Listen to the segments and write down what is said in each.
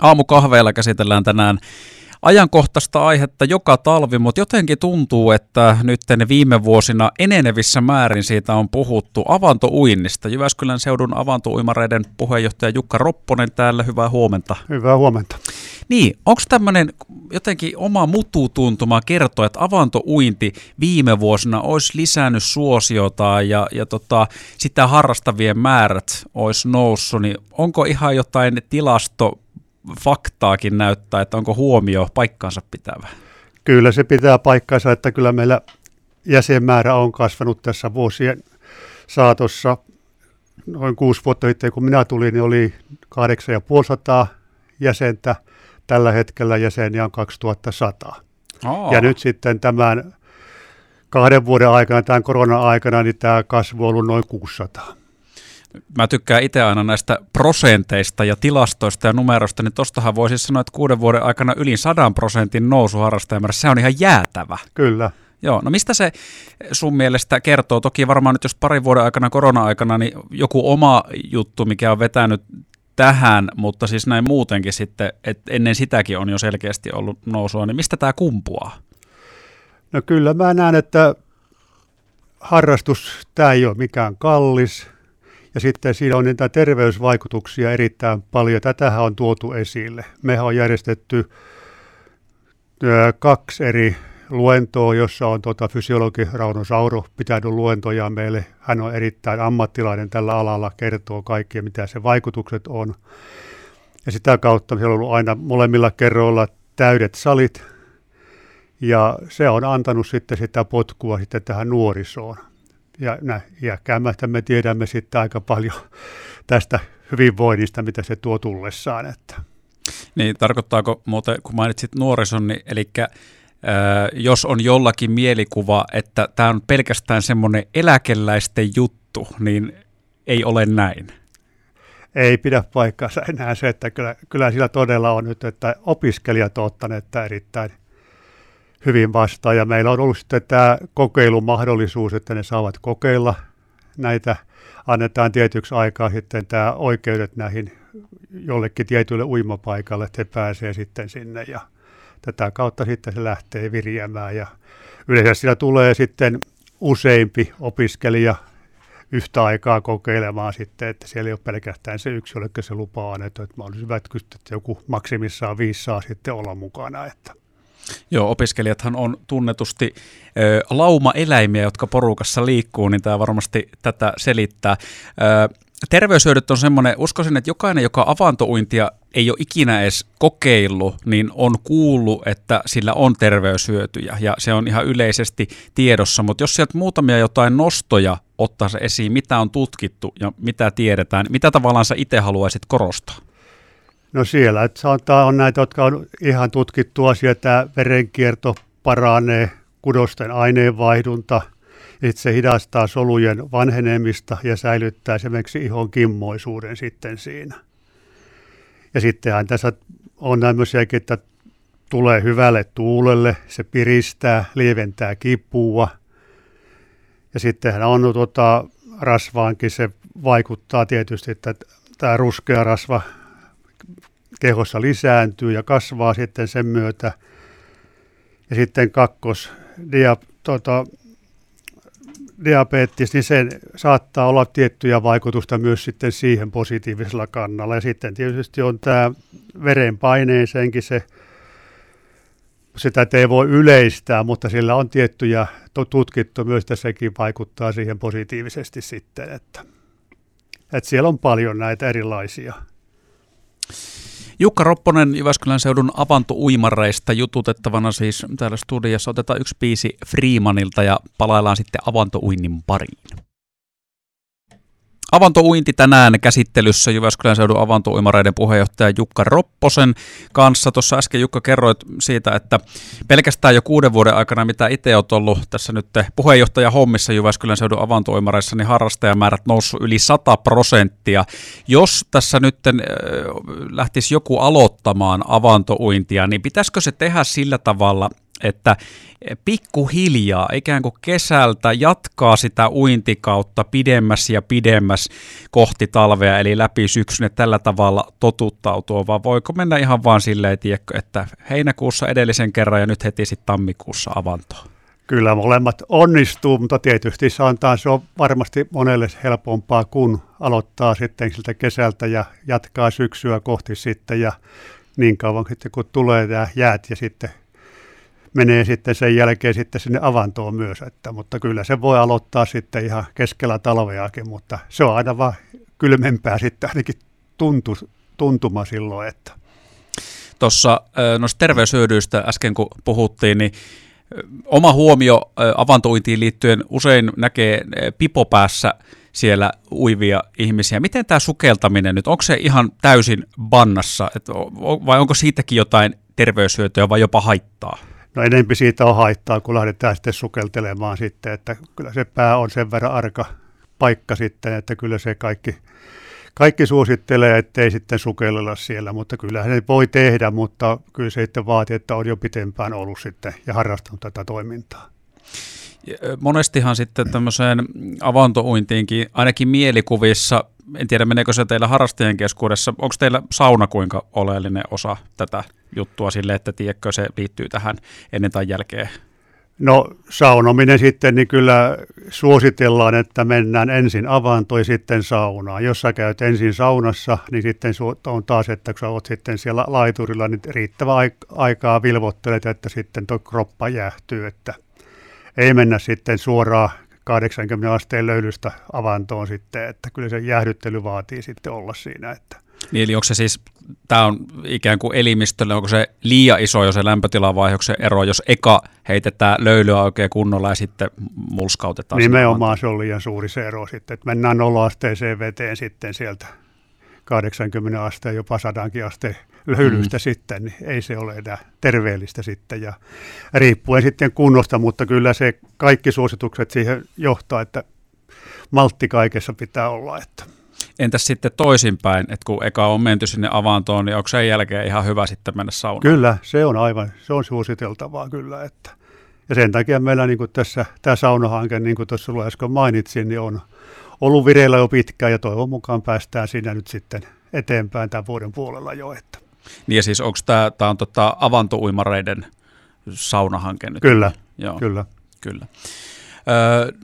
Aamukahveilla käsitellään tänään ajankohtaista aihetta joka talvi, mutta jotenkin tuntuu, että nyt viime vuosina enenevissä määrin siitä on puhuttu avantouinnista. Jyväskylän seudun avantouimareiden puheenjohtaja Jukka Ropponen täällä, hyvää huomenta. Hyvää huomenta. Niin, onko tämmöinen jotenkin oma mututuntuma kertoa, että avantouinti viime vuosina olisi lisännyt suosiota ja, ja tota, sitä harrastavien määrät olisi noussut, niin onko ihan jotain tilasto faktaakin näyttää, että onko huomio paikkaansa pitävä? Kyllä se pitää paikkaansa, että kyllä meillä jäsenmäärä on kasvanut tässä vuosien saatossa. Noin kuusi vuotta sitten, kun minä tulin, niin oli 8500 jäsentä. Tällä hetkellä jäseniä on 2100. Oh. Ja nyt sitten tämän kahden vuoden aikana, tämän korona-aikana, niin tämä kasvu on ollut noin 600 mä tykkään itse aina näistä prosenteista ja tilastoista ja numeroista, niin tostahan voisi sanoa, että kuuden vuoden aikana yli sadan prosentin nousu harrastajamäärässä, se on ihan jäätävä. Kyllä. Joo, no mistä se sun mielestä kertoo? Toki varmaan nyt jos parin vuoden aikana, korona-aikana, niin joku oma juttu, mikä on vetänyt tähän, mutta siis näin muutenkin sitten, että ennen sitäkin on jo selkeästi ollut nousua, niin mistä tämä kumpuaa? No kyllä mä näen, että harrastus, tämä ei ole mikään kallis, ja sitten siinä on niitä terveysvaikutuksia erittäin paljon. Tätähän on tuotu esille. Me on järjestetty kaksi eri luentoa, jossa on tuota fysiologi Rauno Sauro pitänyt luentoja meille. Hän on erittäin ammattilainen tällä alalla, kertoo kaikkia, mitä se vaikutukset on. Ja sitä kautta siellä on ollut aina molemmilla kerroilla täydet salit, ja se on antanut sitten sitä potkua sitten tähän nuorisoon ja iäkkäämmästä me tiedämme sitten aika paljon tästä hyvinvoinnista, mitä se tuo tullessaan. Että. Niin, tarkoittaako muuten, kun mainitsit nuorison, niin, eli äh, jos on jollakin mielikuva, että tämä on pelkästään semmoinen eläkeläisten juttu, niin ei ole näin. Ei pidä paikkaansa enää se, että kyllä, kyllä sillä todella on nyt, että opiskelijat ovat ottaneet tämä erittäin hyvin vastaan. Ja meillä on ollut sitten tämä kokeilumahdollisuus, että ne saavat kokeilla näitä. Annetaan tietyksi aikaa sitten tämä oikeudet näihin jollekin tietylle uimapaikalle, että he pääsee sitten sinne ja tätä kautta sitten se lähtee virjäämään ja yleensä sillä tulee sitten useampi opiskelija yhtä aikaa kokeilemaan sitten, että siellä ei ole pelkästään se yksi, jolle se lupaa annettu, että mahdollisimman että joku maksimissaan viisi saa sitten olla mukana. Että. Joo, opiskelijathan on tunnetusti ö, lauma-eläimiä, jotka porukassa liikkuu, niin tämä varmasti tätä selittää. Ö, terveyshyödyt on semmoinen, uskoisin, että jokainen, joka avantouintia ei ole ikinä edes kokeillut, niin on kuullut, että sillä on terveyshyötyjä ja se on ihan yleisesti tiedossa, mutta jos sieltä muutamia jotain nostoja ottaa esiin, mitä on tutkittu ja mitä tiedetään, mitä tavallaan sä itse haluaisit korostaa? No siellä, että sanotaan, on näitä, jotka on ihan tutkittu asia, että verenkierto paranee, kudosten aineenvaihdunta, että se hidastaa solujen vanhenemista ja säilyttää esimerkiksi ihon kimmoisuuden sitten siinä. Ja sittenhän tässä on tämmöisiäkin, että tulee hyvälle tuulelle, se piristää, lieventää kipua. Ja sittenhän on tuota, rasvaankin, se vaikuttaa tietysti, että tämä ruskea rasva kehossa lisääntyy ja kasvaa sitten sen myötä. Ja sitten kakkos, dia, tota, diabetes, niin se saattaa olla tiettyjä vaikutusta myös sitten siihen positiivisella kannalla. Ja sitten tietysti on tämä verenpaineensenkin se, sitä ei voi yleistää, mutta sillä on tiettyjä tutkittu myös, että sekin vaikuttaa siihen positiivisesti sitten, että, että siellä on paljon näitä erilaisia Jukka Ropponen Jyväskylän seudun avantouimareista jututettavana siis täällä studiossa. Otetaan yksi biisi Freemanilta ja palaillaan sitten avantouinnin pariin. Avantouinti tänään käsittelyssä Jyväskylän seudun avantouimareiden puheenjohtaja Jukka Ropposen kanssa. Tuossa äsken Jukka kerroit siitä, että pelkästään jo kuuden vuoden aikana, mitä itse olet ollut tässä nyt puheenjohtaja hommissa Jyväskylän seudun avantouimareissa, niin harrastajamäärät noussut yli 100 prosenttia. Jos tässä nyt äh, lähtisi joku aloittamaan avantouintia, niin pitäisikö se tehdä sillä tavalla, että pikkuhiljaa ikään kuin kesältä jatkaa sitä uintikautta pidemmäs ja pidemmäs kohti talvea, eli läpi syksyn tällä tavalla totuttautua, vai voiko mennä ihan vaan silleen, että heinäkuussa edellisen kerran ja nyt heti sitten tammikuussa avantoon? Kyllä molemmat onnistuu, mutta tietysti sanotaan, se on varmasti monelle helpompaa, kun aloittaa sitten siltä kesältä ja jatkaa syksyä kohti sitten ja niin kauan sitten kun tulee nämä jäät ja sitten menee sitten sen jälkeen sitten sinne avantoon myös, että, mutta kyllä se voi aloittaa sitten ihan keskellä talveakin, mutta se on aina vaan kylmempää sitten ainakin tuntu, tuntuma silloin, että. Tuossa noista terveyshyödyistä äsken kun puhuttiin, niin oma huomio avantointiin liittyen usein näkee pipopäässä siellä uivia ihmisiä. Miten tämä sukeltaminen nyt, onko se ihan täysin bannassa vai onko siitäkin jotain terveyshyötyä vai jopa haittaa? No enempi siitä on haittaa, kun lähdetään sitten sukeltelemaan sitten, että kyllä se pää on sen verran arka paikka sitten, että kyllä se kaikki, kaikki suosittelee, ettei sitten sukellella siellä, mutta kyllä se voi tehdä, mutta kyllä se sitten vaatii, että on jo pitempään ollut sitten ja harrastanut tätä toimintaa. Monestihan sitten tämmöiseen avantouintiinkin, ainakin mielikuvissa, en tiedä meneekö se teillä harrastajien keskuudessa, onko teillä sauna kuinka oleellinen osa tätä juttua sille, että tiedätkö se liittyy tähän ennen tai jälkeen? No saunominen sitten, niin kyllä suositellaan, että mennään ensin avantoon sitten saunaan. Jos sä käyt ensin saunassa, niin sitten on taas, että kun sä oot sitten siellä laiturilla, niin riittävä aikaa vilvottelet, että sitten tuo kroppa jäähtyy, että ei mennä sitten suoraan 80 asteen löylystä avantoon sitten, että kyllä se jäähdyttely vaatii sitten olla siinä, että niin eli onko se siis, tämä on ikään kuin elimistölle, onko se liian iso jo se lämpötilavaihoksen ero, jos eka heitetään löylyä oikein kunnolla ja sitten mulskautetaan? Nimenomaan se on liian suuri se ero sitten, että mennään 0 asteeseen veteen sitten sieltä 80 asteen, jopa 100 asteen löylystä mm. sitten, niin ei se ole enää terveellistä sitten. Ja riippuen sitten kunnosta, mutta kyllä se kaikki suositukset siihen johtaa, että maltti kaikessa pitää olla. Että. Entäs sitten toisinpäin, että kun eka on menty sinne avantoon, niin onko sen jälkeen ihan hyvä sitten mennä saunaan? Kyllä, se on aivan, se on suositeltavaa kyllä. Että. Ja sen takia meillä niin kuin tässä tämä saunahanke, niin kuin tuossa äsken mainitsin, niin on ollut vireillä jo pitkään ja toivon mukaan päästään siinä nyt sitten eteenpäin tämän vuoden puolella jo. Että. Niin ja siis onko tämä, tämä on tota avantouimareiden saunahanke nyt? Kyllä, Joo. kyllä. Kyllä.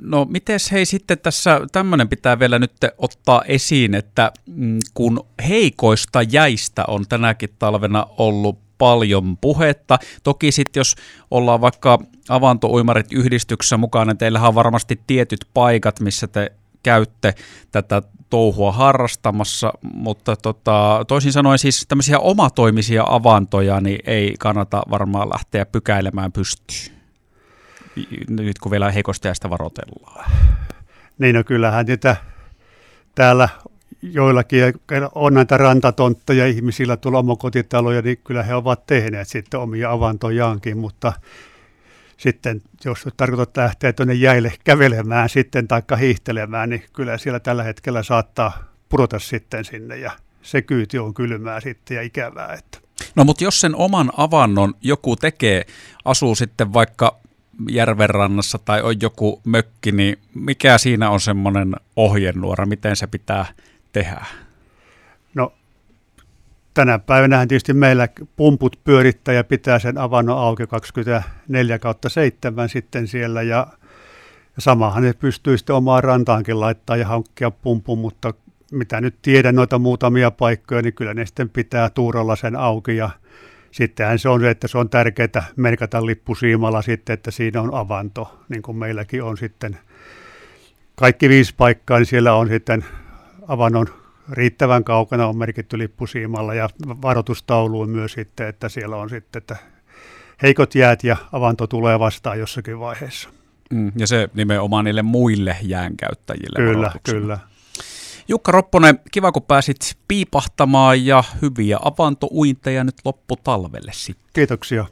no miten hei sitten tässä tämmöinen pitää vielä nyt ottaa esiin, että mm, kun heikoista jäistä on tänäkin talvena ollut paljon puhetta. Toki sitten jos ollaan vaikka avantouimarit yhdistyksessä mukana, niin teillähän on varmasti tietyt paikat, missä te käytte tätä touhua harrastamassa, mutta tota, toisin sanoen siis tämmöisiä omatoimisia avantoja niin ei kannata varmaan lähteä pykäilemään pystyyn, nyt kun vielä heikosti sitä varoitellaan. Niin no kyllähän niitä täällä joillakin on näitä rantatontteja ihmisillä tuolla omakotitaloja, niin kyllä he ovat tehneet sitten omia avantojaankin, mutta sitten jos tarkoitat lähteä tuonne jäille kävelemään sitten tai hiihtelemään, niin kyllä siellä tällä hetkellä saattaa pudota sitten sinne ja se kyyti on kylmää sitten ja ikävää. Että. No mutta jos sen oman avannon joku tekee, asuu sitten vaikka järvenrannassa tai on joku mökki, niin mikä siinä on semmoinen ohjenuora, miten se pitää tehdä? Tänä päivänä tietysti meillä pumput pyörittää ja pitää sen avannon auki 24 kautta 7 sitten siellä ja samahan ne pystyy sitten omaan rantaankin laittaa ja hankkia pumpun, mutta mitä nyt tiedän noita muutamia paikkoja, niin kyllä ne sitten pitää tuuralla sen auki ja sittenhän se on se, että se on tärkeää merkata lippusiimalla sitten, että siinä on avanto, niin kuin meilläkin on sitten. Kaikki viisi paikkaa, niin siellä on sitten avannon riittävän kaukana on merkitty lippusiimalla ja varoitustauluun myös sitten, että siellä on sitten, että heikot jäät ja avanto tulee vastaan jossakin vaiheessa. Mm, ja se nimenomaan niille muille jäänkäyttäjille. Kyllä, kyllä. Jukka Ropponen, kiva kun pääsit piipahtamaan ja hyviä avantouinteja nyt lopputalvelle sitten. Kiitoksia.